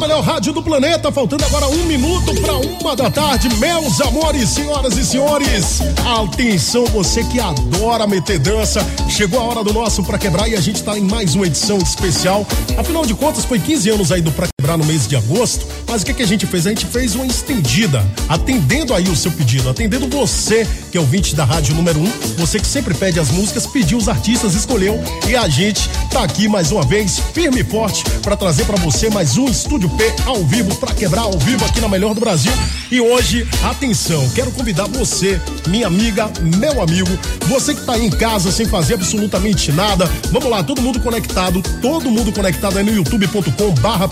melhor rádio do planeta, faltando agora um minuto para uma da tarde. Meus amores, senhoras e senhores, atenção, você que adora meter dança, chegou a hora do nosso Pra Quebrar e a gente tá em mais uma edição especial. Afinal de contas, foi 15 anos aí do Pra Quebrar no mês de agosto, mas o que, que a gente fez? A gente fez uma estendida, atendendo aí o seu pedido, atendendo você, que é o 20 da rádio número 1, um, você que sempre pede as músicas, pediu os artistas, escolheu e a gente tá aqui mais uma vez, firme e forte, para trazer para você mais um Estúdio P ao vivo, para quebrar ao vivo aqui na Melhor do Brasil. E hoje, atenção, quero convidar você, minha amiga, meu amigo, você que tá aí em casa sem fazer absolutamente nada, vamos lá, todo mundo conectado, todo mundo conectado aí no youtube.com barra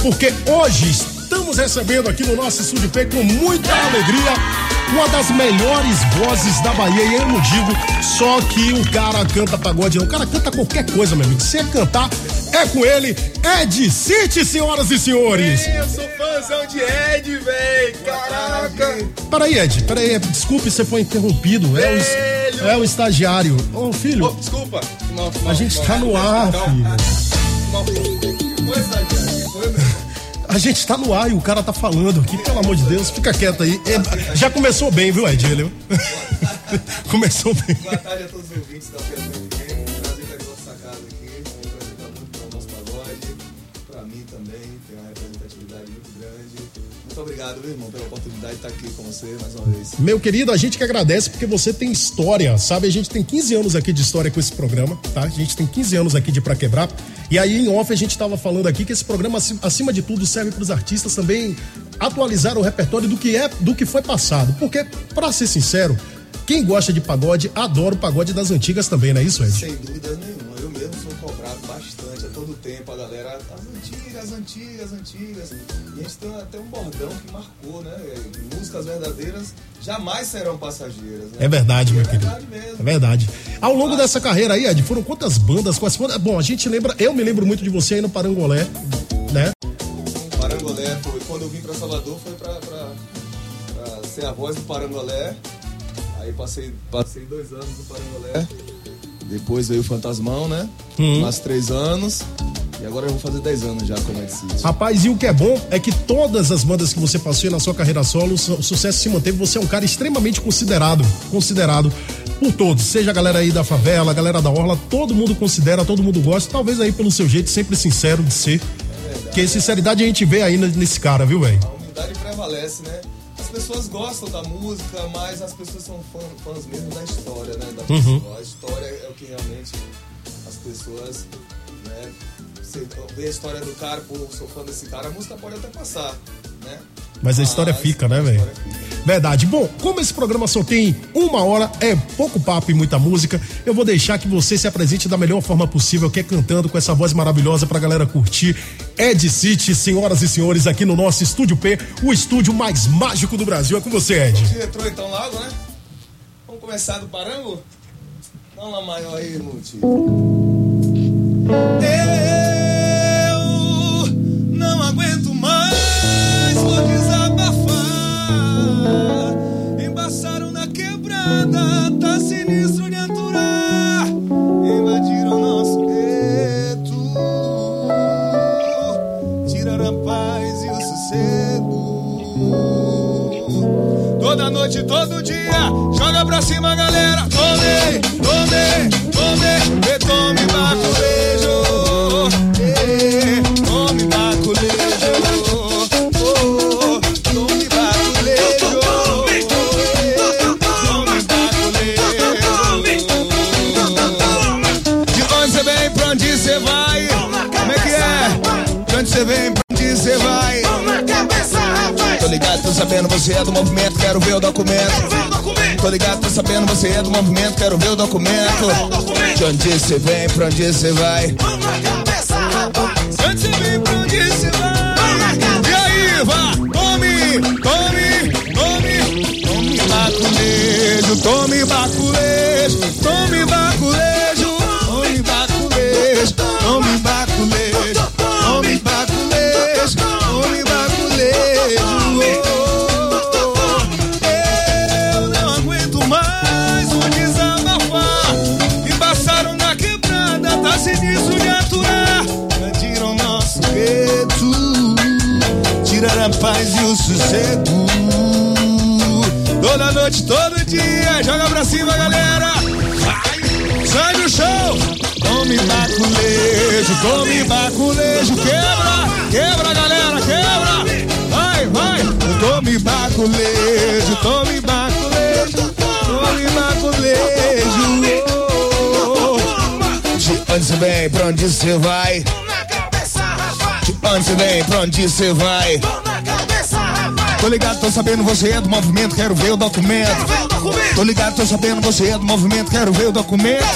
porque hoje estamos recebendo aqui no nosso P com muita alegria uma das melhores vozes da Bahia, e eu não digo só que o cara canta pagode, não. O cara canta qualquer coisa, meu amigo. Se você cantar, é com ele, Ed City, senhoras e senhores. Eu sou fãzão de Ed, véi. Caraca. Peraí, Ed, peraí, desculpe, você foi interrompido. É o, é o estagiário. Ô, filho. Oh, desculpa. A gente não, tá no ar, filho. Foi estagiário, foi mesmo. A gente tá no ar e o cara tá falando aqui, pelo amor de Deus, fica quieto aí. É, já começou bem, viu, Edilio? começou bem. Boa tarde a todos os ouvintes da uma representatividade muito grande. Muito obrigado, meu irmão, pela oportunidade de estar aqui com você mais uma vez. Meu querido, a gente que agradece porque você tem história, sabe? A gente tem 15 anos aqui de história com esse programa, tá? A gente tem 15 anos aqui de Pra Quebrar. E aí, em off, a gente estava falando aqui que esse programa, acima de tudo, serve para os artistas também atualizar o repertório do que é, do que foi passado. Porque, para ser sincero, quem gosta de pagode adora o pagode das antigas também, não é isso, Ed? Sem dúvida nenhuma. Eu mesmo sou cobrado bastante a todo tempo, a galera, as antigas, antigas. E a gente tem até um bordão que marcou, né? Músicas verdadeiras jamais serão passageiras. Né? É verdade, e meu é querido. Verdade mesmo. É verdade. Ao longo dessa carreira aí, Ed, foram quantas bandas? Quais foram? Bom, a gente lembra, eu me lembro muito de você aí no Parangolé, né? Parangolé foi quando eu vim para Salvador foi para ser a voz do Parangolé. Aí passei, passei dois anos no Parangolé. Depois veio o Fantasmão, né? Uhum. Mais três anos. E agora eu vou fazer 10 anos já com o Ed City. Rapaz, e o que é bom é que todas as bandas que você passou na sua carreira solo, o sucesso se manteve. Você é um cara extremamente considerado, considerado por todos. Seja a galera aí da favela, a galera da orla, todo mundo considera, todo mundo gosta. Talvez aí pelo seu jeito sempre sincero de ser. É verdade, que sinceridade a gente vê aí nesse cara, viu, velho? A humildade prevalece, né? As pessoas gostam da música, mas as pessoas são fãs, fãs mesmo da história, né? Da Uhum. pessoa. A história é o que realmente as pessoas, né? Você vê a história do cara, pô, sou fã desse cara, a música pode até passar, né? Mas a história fica, né, velho? Verdade. Bom, como esse programa só tem uma hora, é pouco papo e muita música, eu vou deixar que você se apresente da melhor forma possível, que é cantando com essa voz maravilhosa pra galera curtir. Ed City, senhoras e senhores, aqui no nosso Estúdio P, o estúdio mais mágico do Brasil. É com você, Ed. De retrô então logo, né? Vamos começar do parango? Dá uma maior aí, não aguento mais, vou desabafar. Embaçaram na quebrada, tá sinistro de aturar. Invadiram nosso gueto, tiraram a paz e o sossego. Toda noite, todo dia, joga pra cima, galera. Tome, tome, tome, e tome sabendo, você é do movimento, quero ver o documento. Tô ligado, tô sabendo, você é do movimento, quero ver o documento. De onde você vem, pra onde você vai? De onde você vem, pra onde você vai? E aí, vá, tome, tome, tome, tome baculejo, tome baculejo, tome joga pra cima, galera. Vai, sai do chão. Tome baculejo, tome baculejo, quebra, quebra, galera, quebra. Vai, vai. Tome baculejo, tome baculejo, tome baculejo. De onde você vem, pra onde você vai? De onde você vem, pra onde você vai? Tô ligado, tô sabendo, você é do movimento, quero ver o documento. Tô ligado, tô sabendo, você é do movimento, quero ver o documento.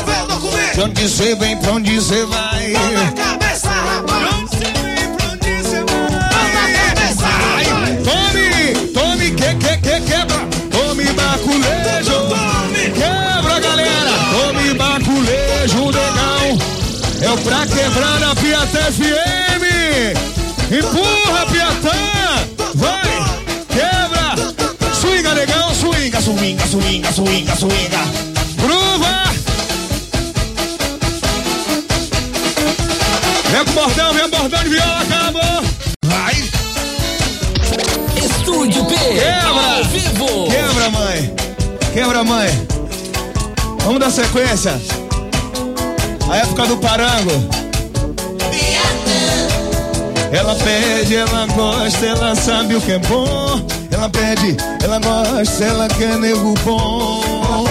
De onde você vem, pra onde você vai? Tome, tome, que, que, que, quebra. Tome baculejo. Quebra, galera. Tome baculejo, legal. É o pra quebrar na Piatã FM. Empurra, Piatã. Swinga, swinga, swinga. Gruva. Vem com bordão, vem bordão de viola, acabou. Vai. Estúdio P. Quebra. Ao vivo. Quebra, mãe. Quebra, mãe. Vamos dar sequência. A época do parango. Ela pede, ela gosta, ela sabe o que é bom. Ela pede, ela gosta, ela quer nego bom.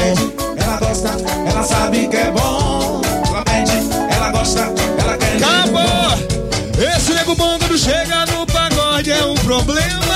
Ela gosta, ela sabe que é bom. Ela pede, ela gosta, ela quer. Acabou! Esse nego bom quando chega no pagode é um problema.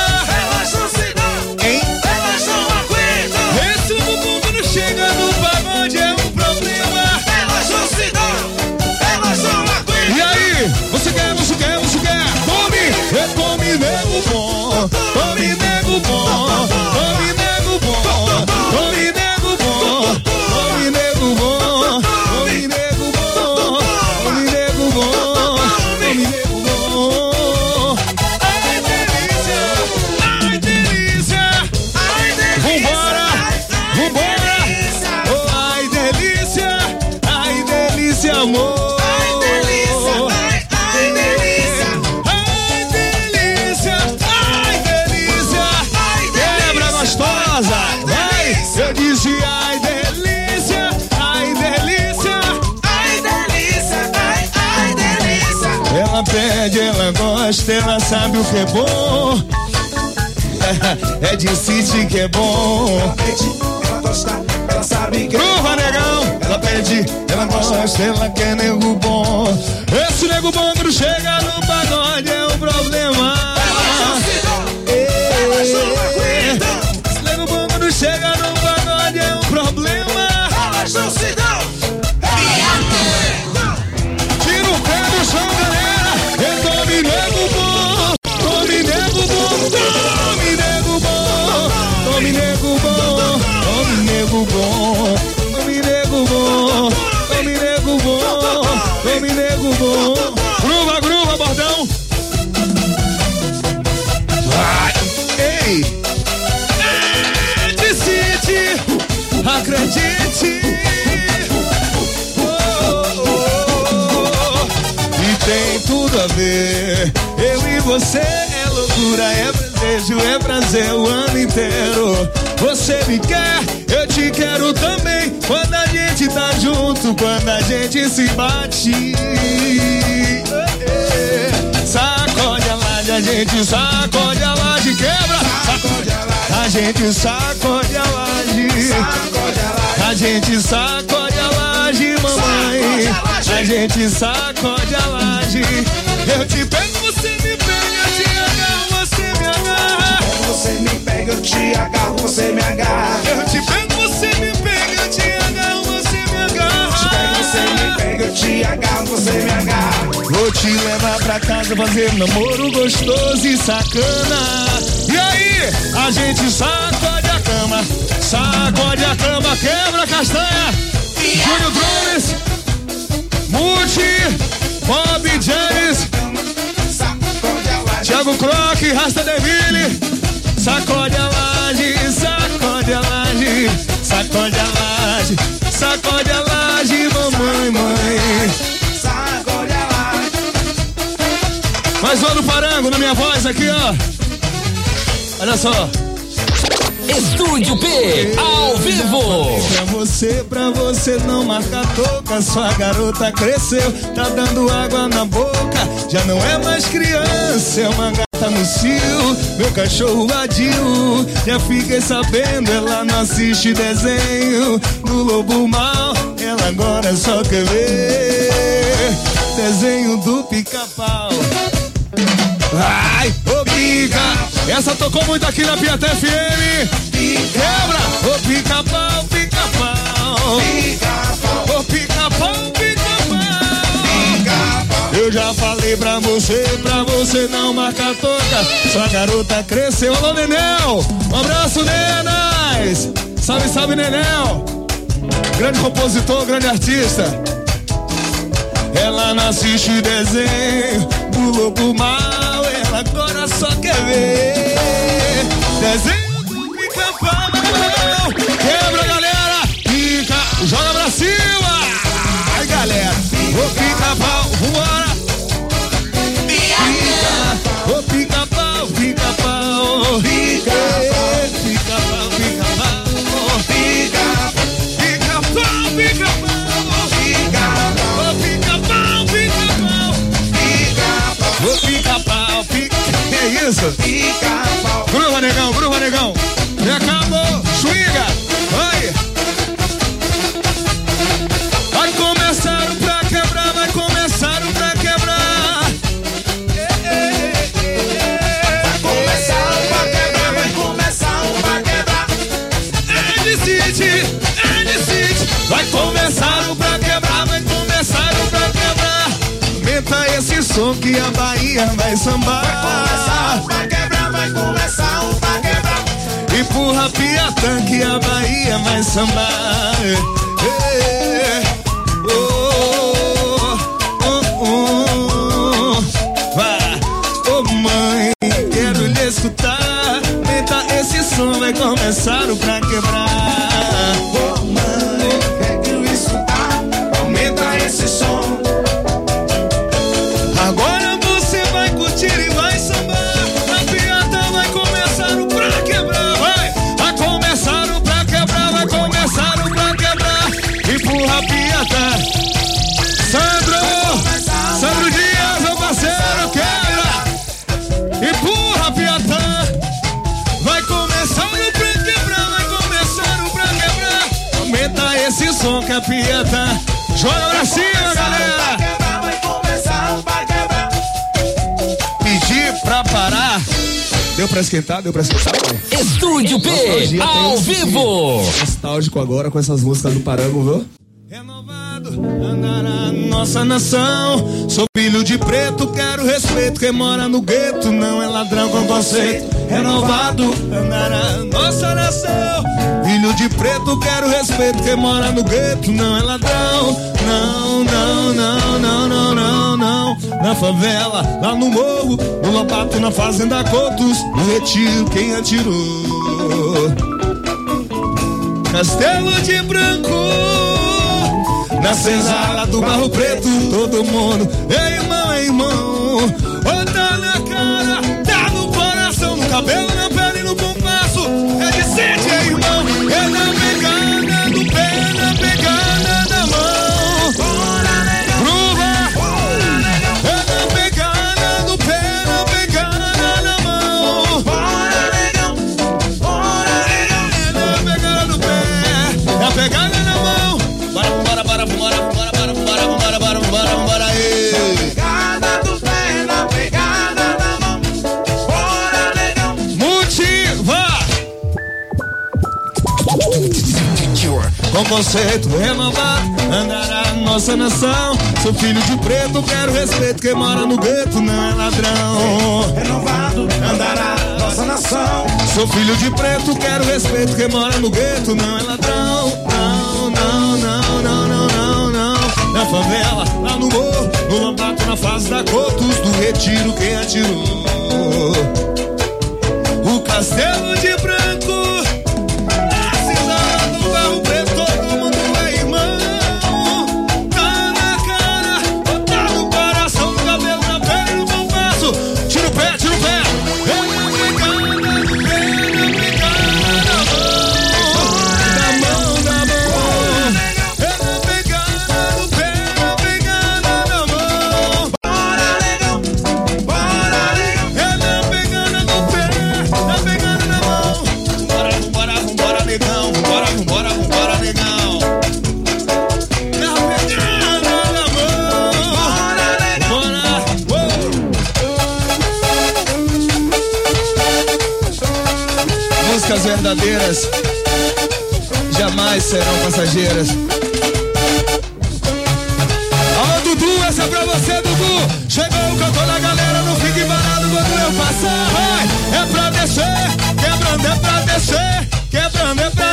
Ela gosta, ela sabe o que é bom. É de City que é bom. Ela pede, ela gosta, ela sabe que é Curva, negão! Ela pede, ela gosta, ela quer nego bom. Esse nego bom chega no nego bom. Tome nego bom. Tome nego bom. Tome nego bom. Gruva, gruva, bordão. Vai. Ei. Decide. Acredite. Oh. E tem tudo a ver. Eu e você é loucura, é desejo, é prazer o ano inteiro. Você me quer, eu te quero também. Quando a gente tá junto, quando a gente se bate. Sacode a laje, a gente sacode a laje, quebra. Sacode a laje, A gente sacode a laje. sacode a laje. A gente sacode a laje, mamãe. A gente sacode a laje. Eu te pego, você me pega, te agarro, você me agarra. Você me pega, eu te agarro, você me agarra. Eu te pego, você me pega, te agarro, você me Pega, você me agarra. pega, eu te agarro, você me agarra. Vou te levar pra casa fazer namoro gostoso e sacana. E aí, a gente sacode a cama, sacode a cama, quebra a castanha. Júnior Drones, Multi, Bob James, Thiago Croc, Rasta Deville. Sacode a laje, sacode a laje, sacode a laje, sacode a laje, mamãe, mãe. sacode a laje. Mais uma do Parango na minha voz aqui, ó. Olha só. Estúdio P, ao vivo. Pra você, pra você não marcar toca. Sua garota cresceu, tá dando água na boca. Já não é mais criança, é uma gata no cio. Meu cachorro vadio, já fiquei sabendo. Ela não assiste desenho do Lobo Mal. Ela agora só quer ver desenho do pica-pau. Ai, ô pica! Essa tocou muito aqui na Piata FM. Quebra! Ô pica-pau, pica-pau. Ô pica-pau, pica-pau. Eu já falei pra você, pra você não marcar toca. Sua garota cresceu. Alô, Nenel! Um abraço, Nenas! Salve, salve, Nenel! Grande compositor, grande artista. Ela não assiste desenho do lobo mal, ver desenho do pica-pau. Quebra, galera! Pica, joga pra cima! Ai, galera! Ô pica-pau, vambora! É isso? Pica-pau. Gruva, negão. E acabou, swinga. Vai. Vai começar o pra quebrar, vai começar o pra quebrar. Começar o pra quebrar, vai começar o pra quebrar. Andy City, Andy City. Vai começar o pra quebrar, vai começar o pra quebrar. Aumenta esse som que a Bahia vai sambar. am I somebody? Hey. Esse som que a piada. Joga pra cima, galera. pedir pra parar. Deu pra esquentar? Deu pra esquentar? Estúdio P, Nostalgia, ao vivo. Nostálgico agora com essas músicas do Parango, viu? Renovado, andará nossa nação. Sou filho de preto, quero respeito. Quem mora no gueto não é ladrão com conceito. Renovado, nossa nação. Filho de preto, quero respeito. Quem mora no gueto não é ladrão. Não, não, não, não, não, não, não. Na favela, lá no morro, no Lobato, na fazenda Cotos, no retiro, quem atirou? Castelo de Branco. Na senzala do Barro Preto, todo mundo, ei irmão, ei irmão. Ô, tá na cara, cabelo, Com conceito renovado, andará nossa nação. Sou filho de preto, quero respeito. Quem mora no gueto não é ladrão. Renovado andará nossa nação. Sou filho de preto, quero respeito. Quem mora no gueto não é ladrão. Não, não, não, não, não, não, não. Na favela, lá no morro, no lambato, na fase da Cotos, do retiro, quem atirou? O castelo de branco, pessoas verdadeiras jamais serão passageiras. Alô, Dudu, essa é pra você, Dudu. Chegou o cantor da galera, não fique parado quando eu passar. Vai, é pra descer, quebrando é pra descer, quebrando é pra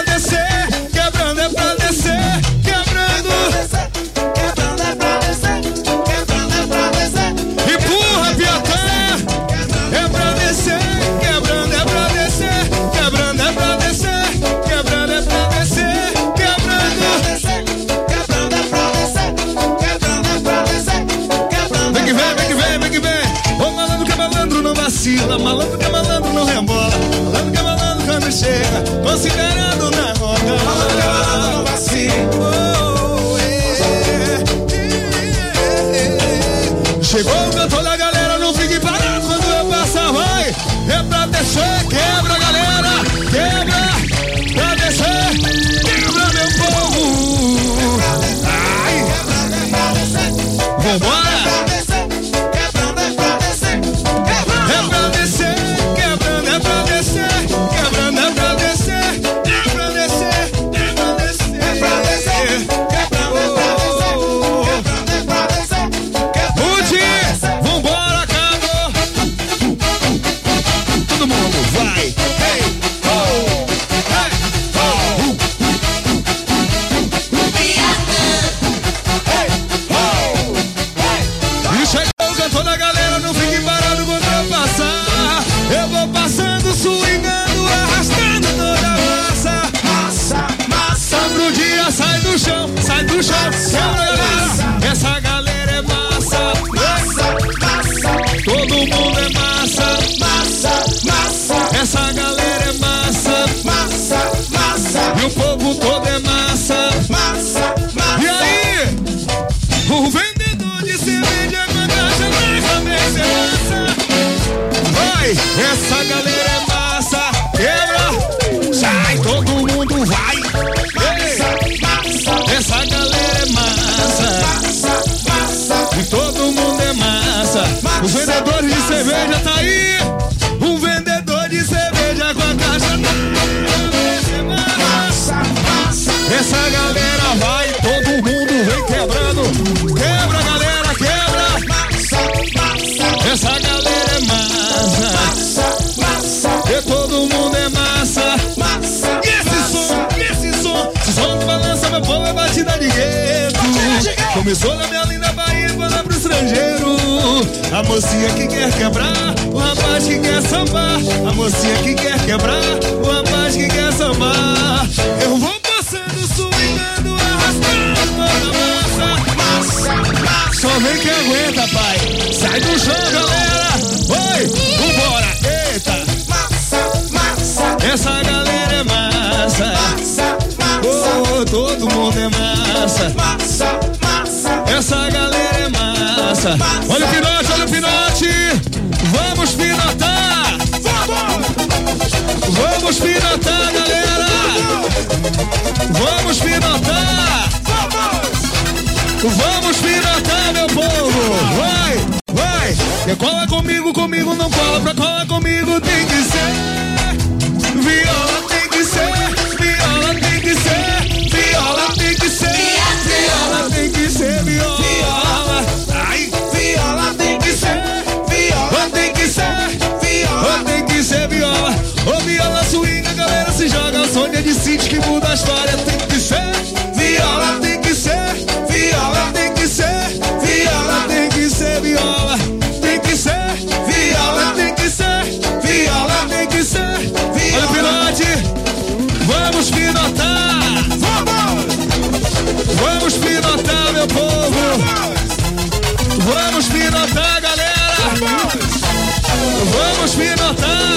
Essa galera é massa, massa, massa, todo mundo é massa. massa, massa, Essa galera é massa, massa, massa, e o povo Os vendedores de cerveja tá aí. Um vendedor de cerveja com a caixa na. Essa galera vai, todo mundo vem quebrando. Quebra, galera, quebra. Essa galera é massa. E todo mundo é massa. E esse som, esse som, esse som que balança meu povo é batida de gueto. Começou na minha linda Lá pro estrangeiro. A mocinha que quer quebrar, o rapaz que quer sambar. A mocinha que quer quebrar, o rapaz que quer sambar. Eu vou passando, swingando, arrastando toda a massa. Só vem quem aguenta, pai. Sai do chão, galera. Oi, vambora. Eita, essa galera é massa. Oh, todo mundo é massa. Essa galera Olha o pinote, olha o pinote. Vamos pinotar. Vamos pinotar, galera. Vamos pinotar. Vamos pinotar, meu povo. Vai, vai. Cola comigo, comigo não cola. Pra cola comigo tem que ser. Viola joga. O sonho de City que muda a história. Tem que ser, viola tem que ser, viola tem que ser, viola tem que ser, viola tem que ser, viola tem que ser, viola tem que ser. O pilote, vamos pilotar, vamos pilotar, meu povo. Vamos pilotar, galera! Vamos pilotar!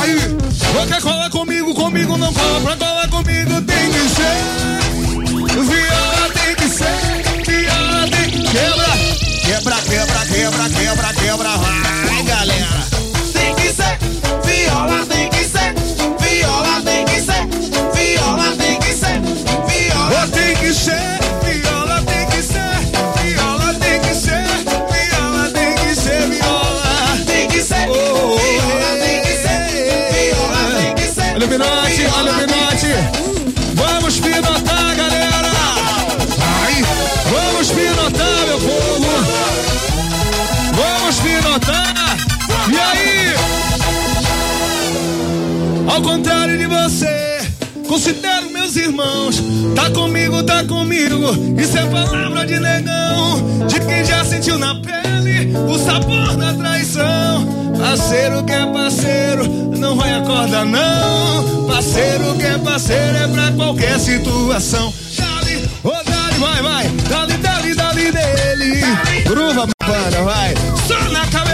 Ai, quer quebra, Ao contrário de você, considero meus irmãos. Tá comigo, tá comigo. Isso é palavra de negão. De quem já sentiu na pele o sabor da traição. Parceiro que é parceiro, não vai acordar não. Parceiro que é parceiro é pra qualquer situação. Dali, oh, dali, vai, vai. Dali, dali, dali dele. Gruva, banda, vai. Só na cabeça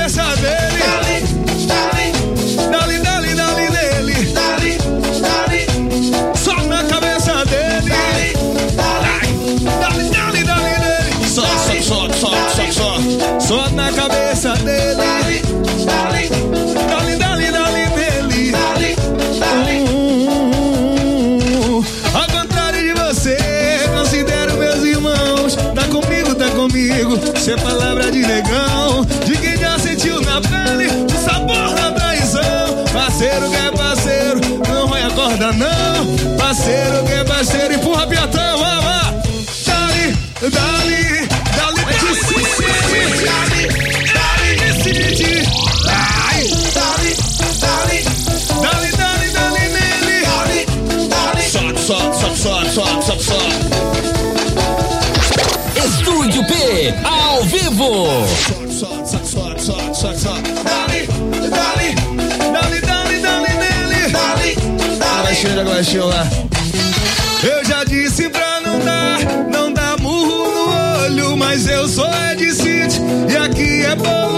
Sobe, sobe, sobe, sobe, sobe, sobe. Estúdio P, ao vivo. Sobe, sobe, sobe, sobe, sobe, sobe. Dali, dali, dali, dali, dali nele. Agora chega, agora chega lá. Eu já disse pra não dar, não dar murro no olho, mas eu sou Ed City e aqui é bolo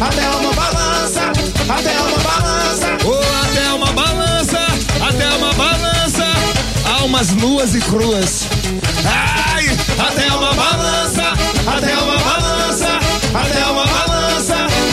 até uma balança, até uma balança. Oh, até uma balança, até uma balança, almas nuas e cruas. Ai, até uma balança, até uma balança, até uma balança.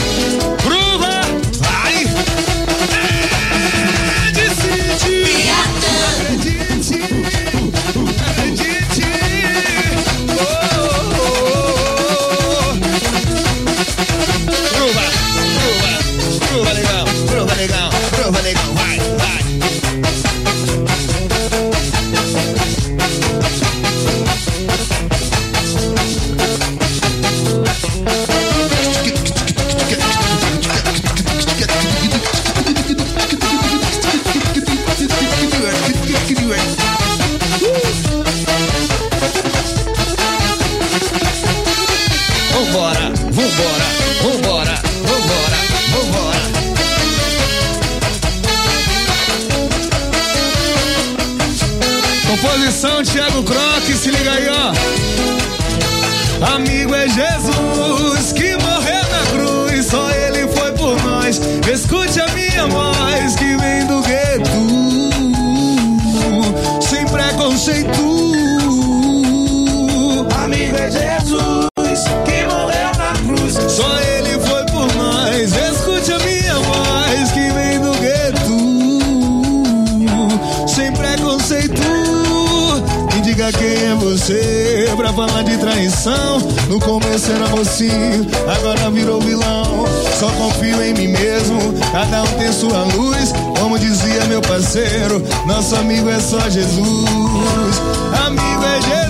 Você pra falar de traição. No começo era mocinho, agora virou vilão. Só confio em mim mesmo, cada um tem sua luz. Como dizia meu parceiro, nosso amigo é só Jesus. Amigo é Jesus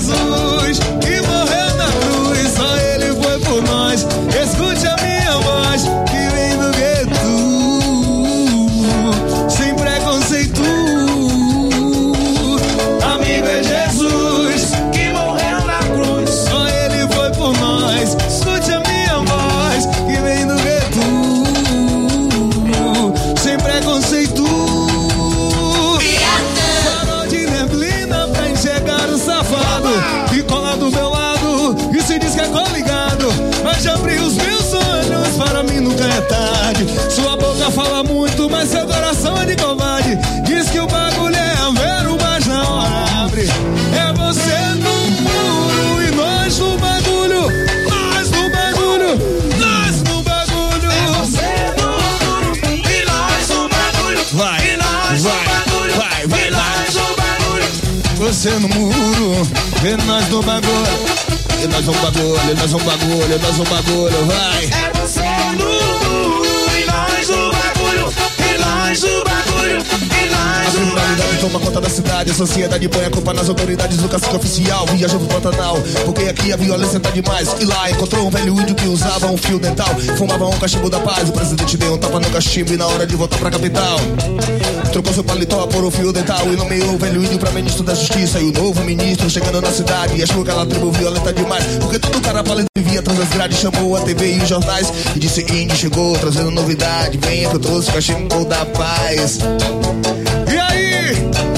Você no muro, e nós no bagulho. E nós no bagulho, e nós no bagulho, e nós no bagulho, vai. É você no muro e nós no bagulho. E nós no bagulho. E nós criminalidade bagulho. toma conta da cidade, a sociedade põe a culpa nas autoridades do cacique oficial. Viajou pro Pantanal, porque aqui a violência tá demais. E lá encontrou um velho índio que usava um fio dental, fumava um cachimbo da paz. O presidente deu um tapa no cachimbo e na hora de voltar pra capital. Trocou seu paletó por um fio dental e nomeou o velho índio pra ministro da justiça. E o novo ministro chegando na cidade e achou aquela tribo violenta demais. Porque todo cara paleta via atrás das grades, chamou a TV e os jornais e disse: Índio chegou trazendo novidade. Venha que eu trouxe o cachimbo da paz. E aí?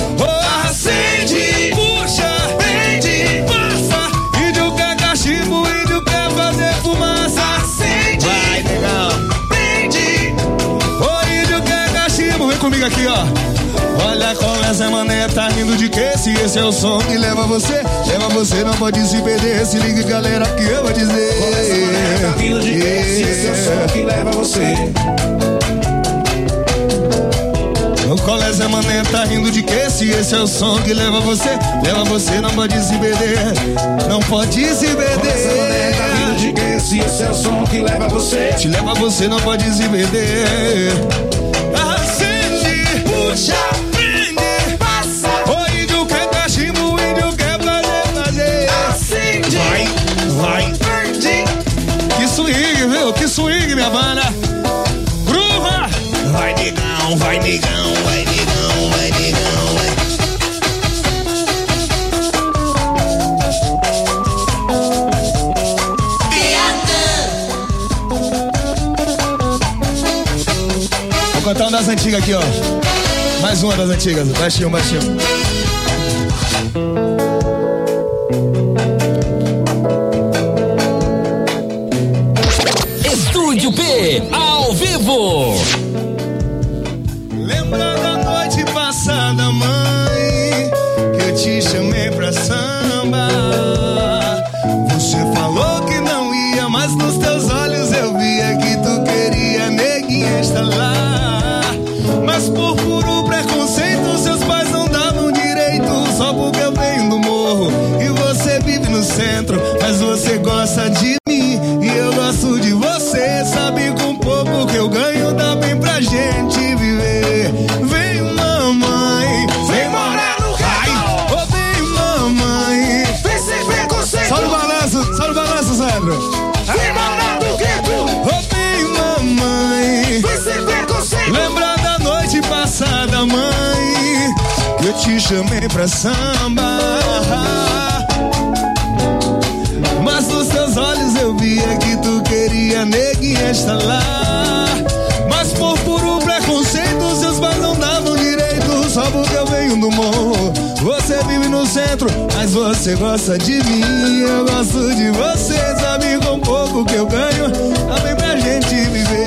Comigo aqui, ó. Olha como essa mané tá rindo de que se esse é o som que leva você, leva você, não pode se perder. Se liga, galera, que eu vou dizer. Tá vindo de que esse é o som que leva você. O colégio mané tá rindo de que se esse é o som que leva você, leva você, não pode se perder. Não pode se Essa mané tá perder. de que se esse é o som que leva você. Te leva você, não pode se perder. Cantar uma das antigas aqui, ó. Mais uma das antigas. Baixinho, baixinho. Estúdio P, ao vivo. Samba. Mas nos teus olhos eu via que tu queria neguinha estalar. Mas por puro preconceito, seus pais não davam direito. Só porque eu venho do morro. Você vive no centro, mas você gosta de mim. Eu gosto de você, sabe com pouco que eu ganho. Também pra gente viver.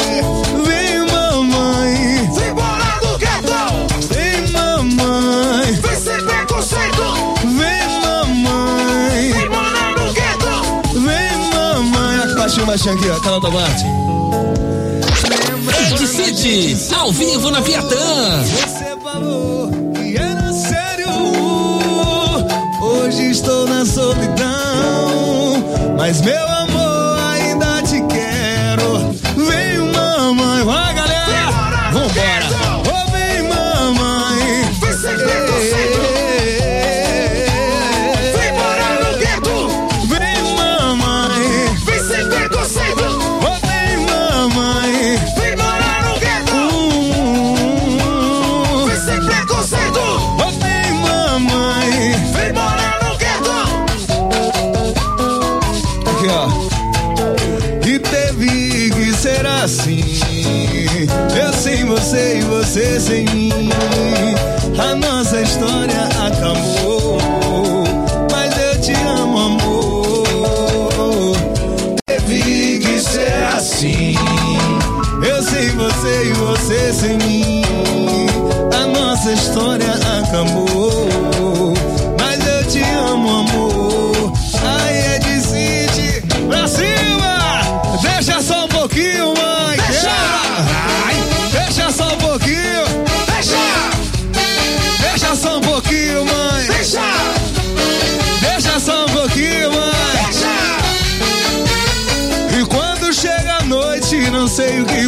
Baixinho aqui, ó. Canal da Marte. Ed City, ao vivo na Piatã. Você falou que era sério. Hoje estou na solidão. Mas meu sem mim.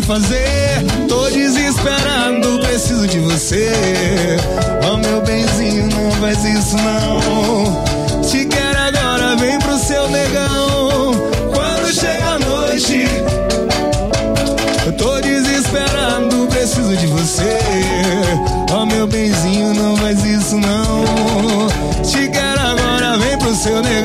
Fazer. Tô desesperado, preciso de você. Oh, meu benzinho, não faz isso não. Te quero agora, vem pro seu negão. Quando chega a noite, eu tô desesperado, preciso de você. Oh, meu benzinho, não faz isso não. Te quero agora, vem pro seu negão.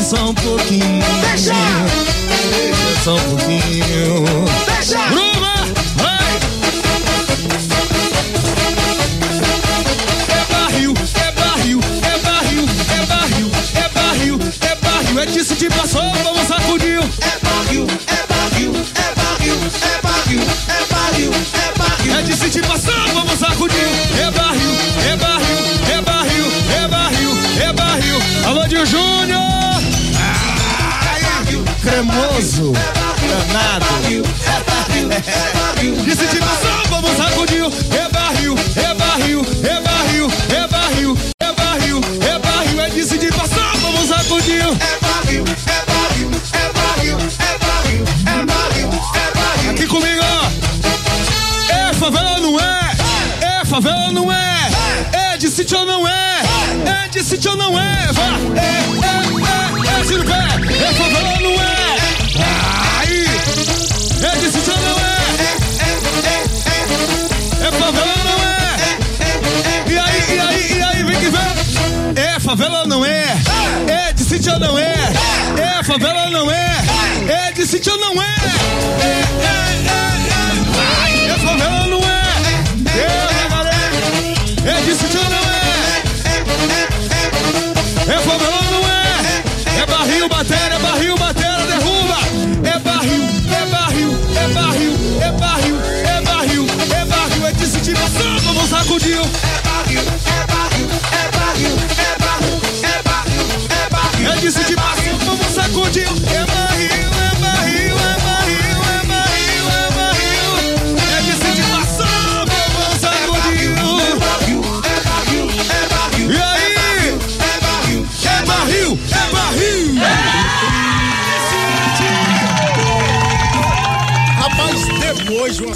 Deixa só um pouquinho. Deixa. Deixa só um pouquinho. deixa. Bruma! É barril, é barril, é barril, é barril, é barril, é barril. É disso que passou, vamos sacudir. É barril, é barril, é barril, é barril, é barril, é barril. É disso que passou, vamos sacudir. É barril, é barril, é barril, é barril, é barril. Alô, Dio Júnior! Cremoso, danado. Disse de maçã, vamos sacudir. É barril, é barril, ou não é? É favela não é? É de sítio ou não é, é,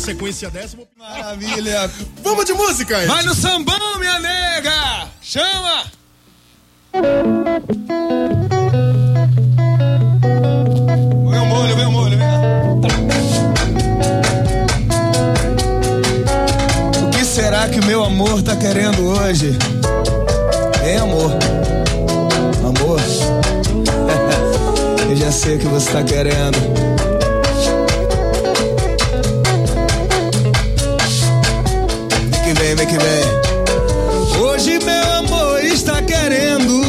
sequência dessa, vou... Maravilha. vamos de música, Ed. Vai no sambão, minha nega! Chama! Vem o molho, vem o molho, vem. O que será que o meu amor tá querendo hoje? Hein, amor? Amor? Eu já sei o que você tá querendo. Vem que vem, vem que vem. Hoje meu amor está querendo.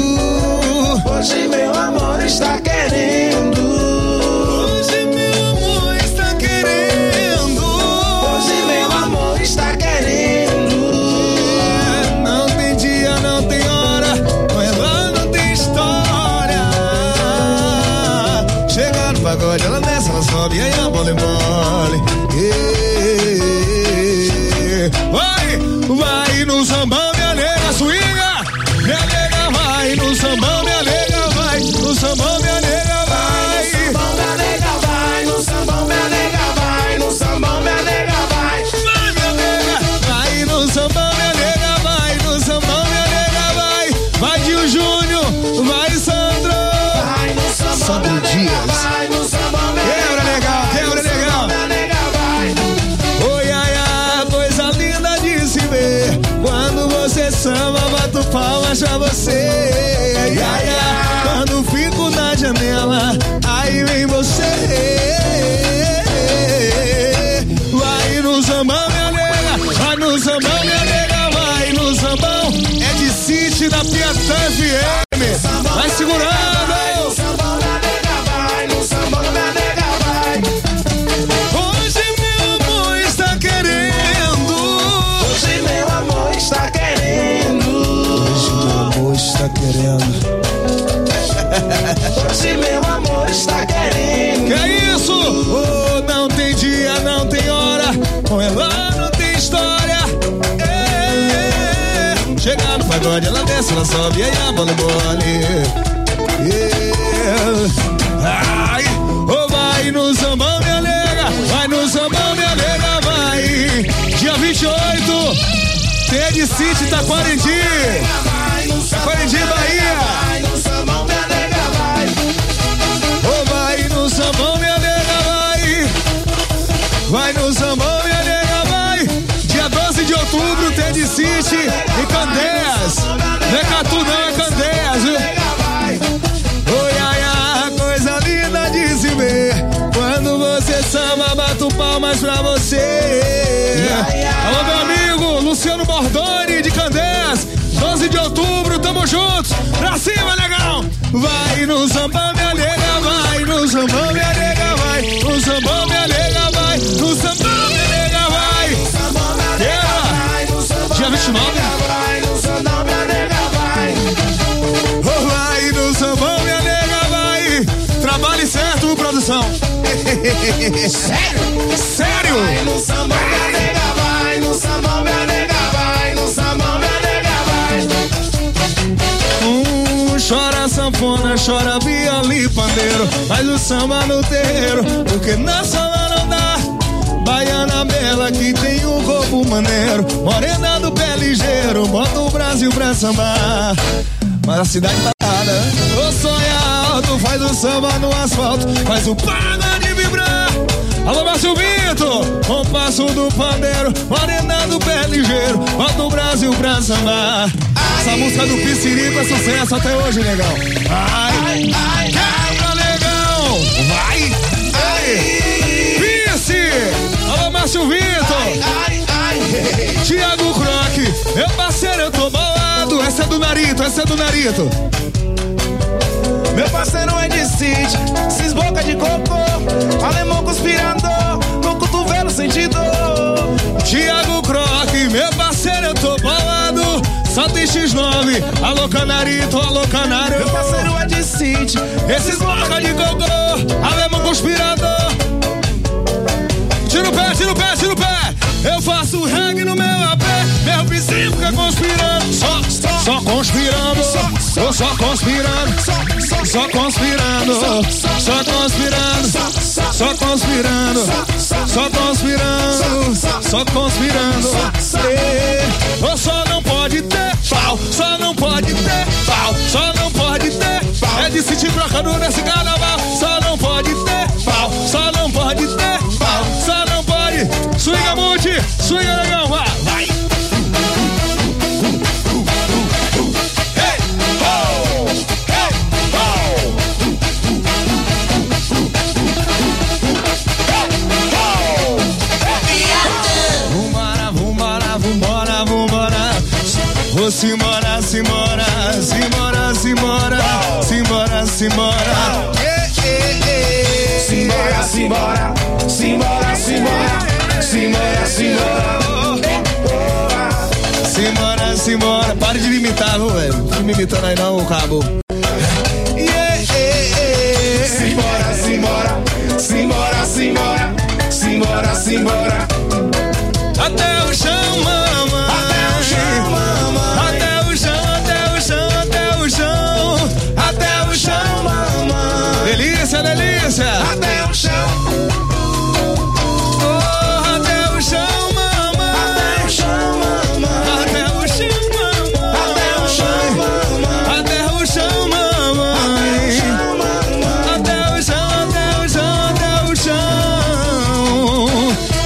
Hoje meu amor está querendo. Hoje meu amor está querendo. Hoje meu amor está querendo. Não tem dia, não tem hora, com ela não tem história. Chega no pagode, ela desce, ela sobe, aí a bola é vai no minha nega vai. Hoje meu amor está querendo. Hoje meu amor está querendo. Hoje meu amor está querendo. Hoje meu pagode, ela desce, ela sobe, aí a bola mole. Yeah. Ai, oh, vai no sambão, minha nega. Vai no sambão, minha nega, vai. Dia 28, Tede City, Taquarindi. Taquarindi, Bahia. Vai no sambão, minha nega, vai. Vai no sambão, minha nega, vai. Vai no sambão, minha nega, vai. Dia 12 de outubro, Teddy City em Candeias. Não é Catu, não, é Candeias, viu? Oi, ai, ai, coisa linda de se ver. Quando você samba, bato palmas pra você. Alô, meu amigo Luciano Bordoni de Candeias. 12 de outubro, tamo juntos. Pra cima, legal. Vai no samba, minha nega, vai. No samba, minha nega, vai. No samba, minha nega, vai. No samba, minha nega, vai. Yeah. Dia 29. Sério? Sério? Vai no sambão, minha nega, vai. No sambão, minha nega, vai. No sambão, minha nega, vai. Hum, chora sanfona, chora viola e pandeiro. Faz o samba no terreiro, porque na samba não dá. Baiana bela que tem um corpo maneiro. Morena do pé ligeiro, bota o Brasil pra sambar. Mas a cidade parada, o sonho é alto. Faz o samba no asfalto, faz o pagode vibrar. Alô, Márcio Vitor, compasso do pandeiro, morena do pé ligeiro, bota o Brasil pra sambar. Essa música do Piscirico é sucesso até hoje, legal. Ai, ai, quebra, legal. Vai, ai. Pice, alô, Márcio Vitor, Ai, ai. Tiago Croque, meu parceiro, eu tô bolado. Essa é do Narito, essa é do Narito. Meu parceiro é de City, cis boca de cocô, alemão conspirador, no cotovelo sentido. Tiago Croque, meu parceiro, eu tô bolado. Só tem X9, alô Canarito, alô Canário. Meu parceiro é de City, Esses boca de cocô, alemão conspirador. Tira o pé, tira o pé, tira o pé. Eu faço reggae no meu AP, meu vizinho fica conspirando. Só, só conspirando, só, só conspirando, só conspirando, só conspirando, só conspirando, só conspirando, só conspirando. Ou só não pode ter pau, só não pode ter pau, só não pode ter pau. É de sentir trocando nesse carnaval, só não pode ter pau, só não pode ter pau, só não pode. Swinga multi, swinga legal, vai, simbora, simbora, simbora, simbora, simbora, simbora. Simbora, simbora, simbora, simbora, simbora, simbora. Simbora, simbora. Para de me imitar, viu, velho? Não me imitando aí não, cabo. Simbora, simbora, simbora, simbora, simbora, simbora.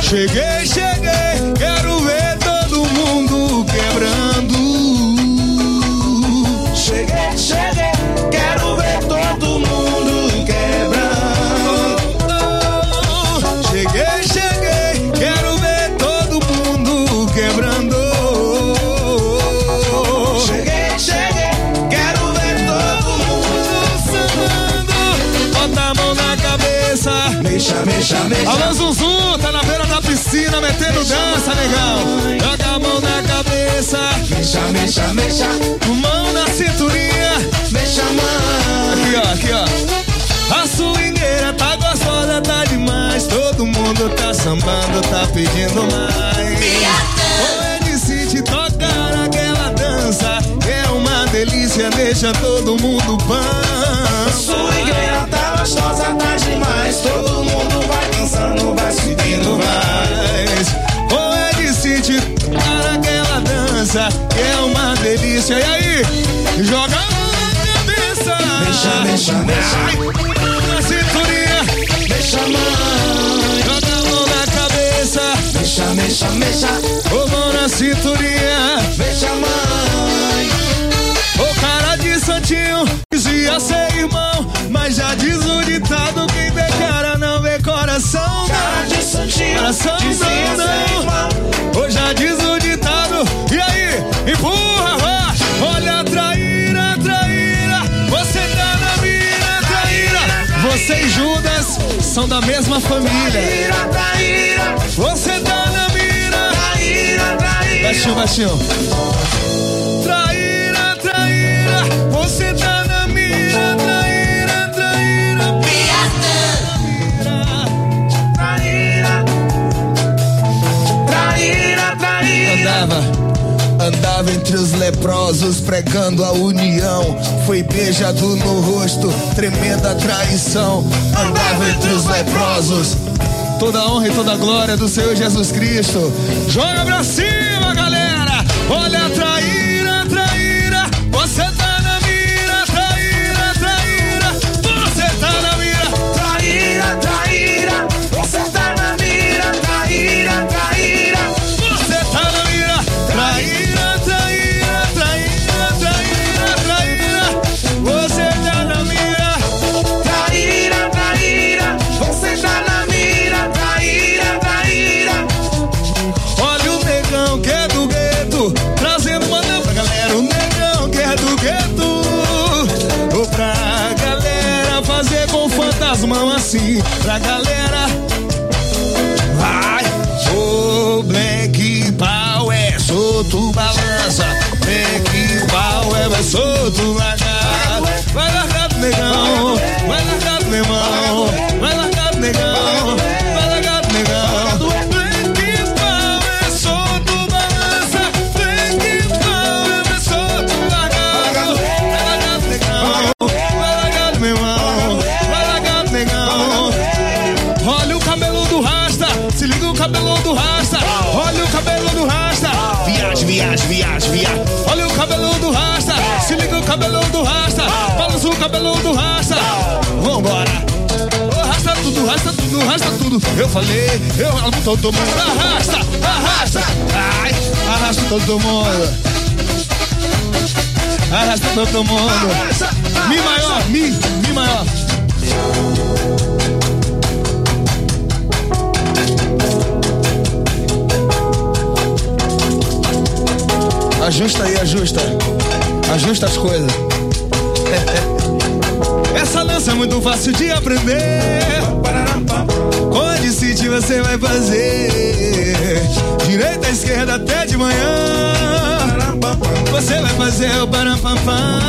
Cheguei, cheguei, mexa, mexa, mexa. Mão na cinturinha. Mexa a mão. Aqui, ó, aqui, ó. A swingueira tá gostosa, tá demais. Todo mundo tá sambando, tá pedindo mais. O ele tocar aquela dança. É uma delícia, deixa todo mundo pão. Swingueira tá gostosa, tá demais. Todo mundo vai dançando, vai subindo mais. O ele se tocar aquela dança é uma delícia. E aí, joga a cabeça. Deixa, deixa, Ai, na cinturinha. Deixa a mão, Joga a mão na cabeça, deixa, deixa, deixa, ô mão na cinturinha. deixa a mãe. O cara de santinho dizia ser irmão, mas já diz o ditado: quem vê cara não vê coração. Cara de santinho, Coração não, não. Hoje já diz o ditado? Empurra, vá. Olha, traíra, traíra, você tá na mira, traíra. Você e Judas são da mesma família. Traíra, traíra, Você tá na mira. traíra, traíra. Baixinho, baixinho. Andava entre os leprosos pregando a união. Foi beijado no rosto, tremenda traição. Andava entre os leprosos. Toda a honra e toda a glória do Senhor Jesus Cristo. Joga pra cima, galera. Olha Power, Eu falei, eu amo todo mundo. Arrasta, arrasta. Ai, arrasta todo mundo. Arrasta todo mundo. Mi maior, mi, mi maior. Ajusta aí, ajusta. Ajusta as coisas. Essa dança é muito fácil de aprender. Com a de City você vai fazer. Direita, esquerda até de manhã. Você vai fazer o parapampam.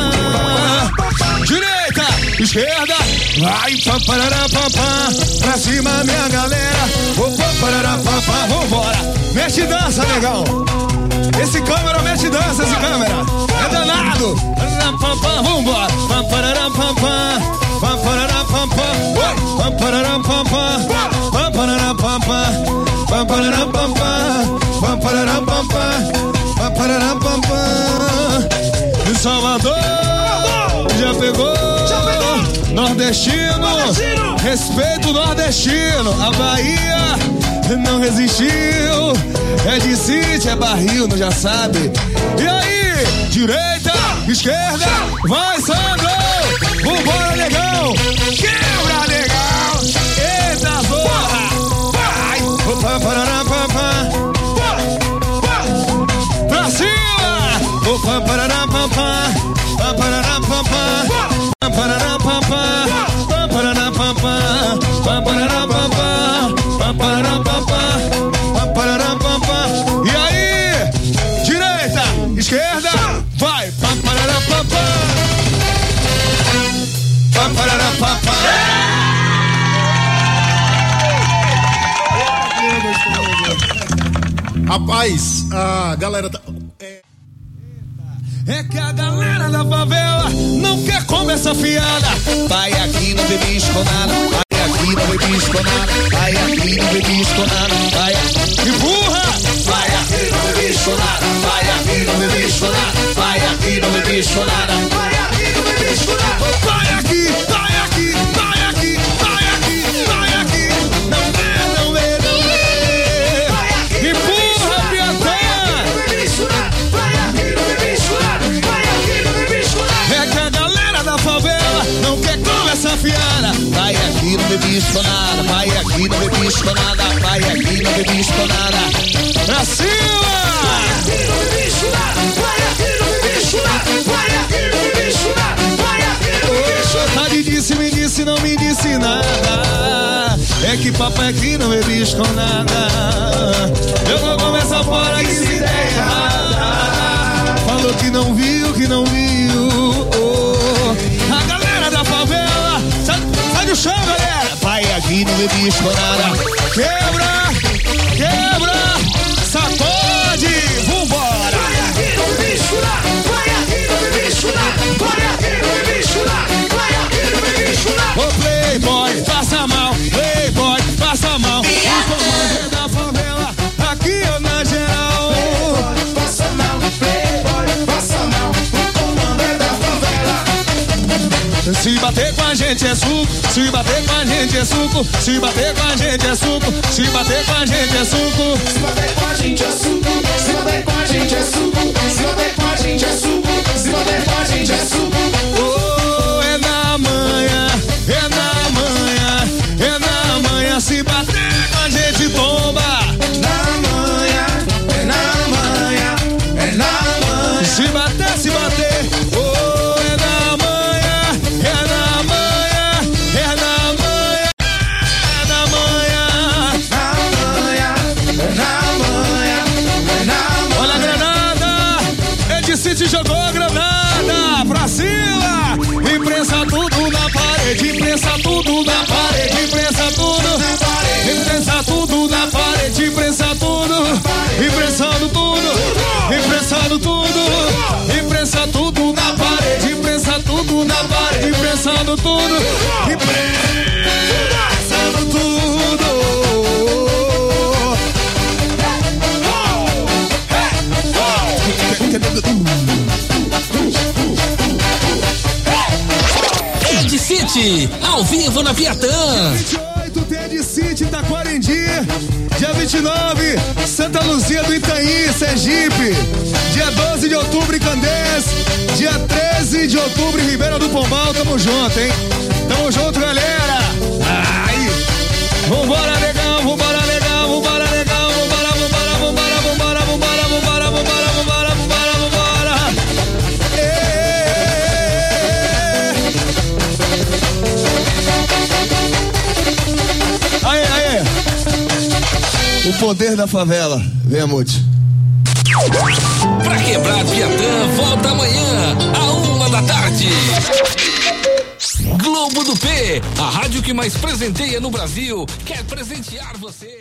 Direita, esquerda, vai papararapampam. Pra cima, minha galera. Ô, papararapampam, vambora. Mexe dança, legal. Esse câmera mexe dança, esse câmera. É danado. Parapampam, Vambora. Papararapampam. Papararapampam. Oi. Papararapampam. Papararapampam. Papararapampam. Papararapampam. Papararapampam. De Salvador, já pegou? Nordestino, Nordestino. respeito nordestino. A Bahia não resistiu. É de City, é barril, não já sabe. E aí, direita, esquerda, vai Sandro! Vambora! Quebra, negão! Eita, zorra! Vai! Opa, parará, pá, pá. Pra cima! Opa, parará, pá, pá. Pá, parará, pá, pá. Pá, parará, pá, pá. Pá, parará, pá, pá. Rapaz, a galera tá. É... É que a galera da favela não quer comer essa fiada. Pai aqui não bebe nada. pai aqui não bebe nada. pai aqui não bebe nada. pai aqui. burra, Pai aqui não bebe nada. pai aqui não bebe nada. pai aqui não bebe nada. pai aqui não bebe nada. pai aqui, pai Não não visto nada, Vai aqui, não me visto nada, Vai aqui, não bebi nada. Pra cima! Vai aqui, não bebi nada, Vai aqui, não bebi nada, Vai aqui, não bebi nada, Vai aqui, não bebi nada. Tá disse, me disse, não me disse nada. É que papai aqui não bebi nada. Eu vou começar fora que se der errada. Falou que não viu, que não viu. chão, galera. Vai aqui, no bebi nada. Quebra, quebra, sacode, vambora. Vai aqui, no bebi nada. Vai aqui, no bebi nada. Vai aqui, no bebi nada. Vai aqui, não bebi nada. Ô Playboy, passa mal. Playboy, passa mal. a comando é da família. Se bater com a gente é suco, se bater com a gente é suco, se bater com a gente é suco, se bater com a gente é suco. Oh, é na manhã, é na manhã, é na manhã. Se bater com a gente tomba. Se tudo, e pensando tudo, pensando tudo. Ed City, ao vivo na Viatã. 28 tem de Taquarendi. Dia 29, Santa Luzia do Itaí, Sergipe. Dia 12 de outubro, em Candés. Dia 13 de outubro, Ribeira do Pombal. Tamo junto, hein? Tamo junto, galera. Ai. Vambora, O poder da favela. Vem, Amute. Pra quebrar Piatã, volta amanhã, a uma da tarde. Globo do P, a rádio que mais presenteia no Brasil, quer presentear você.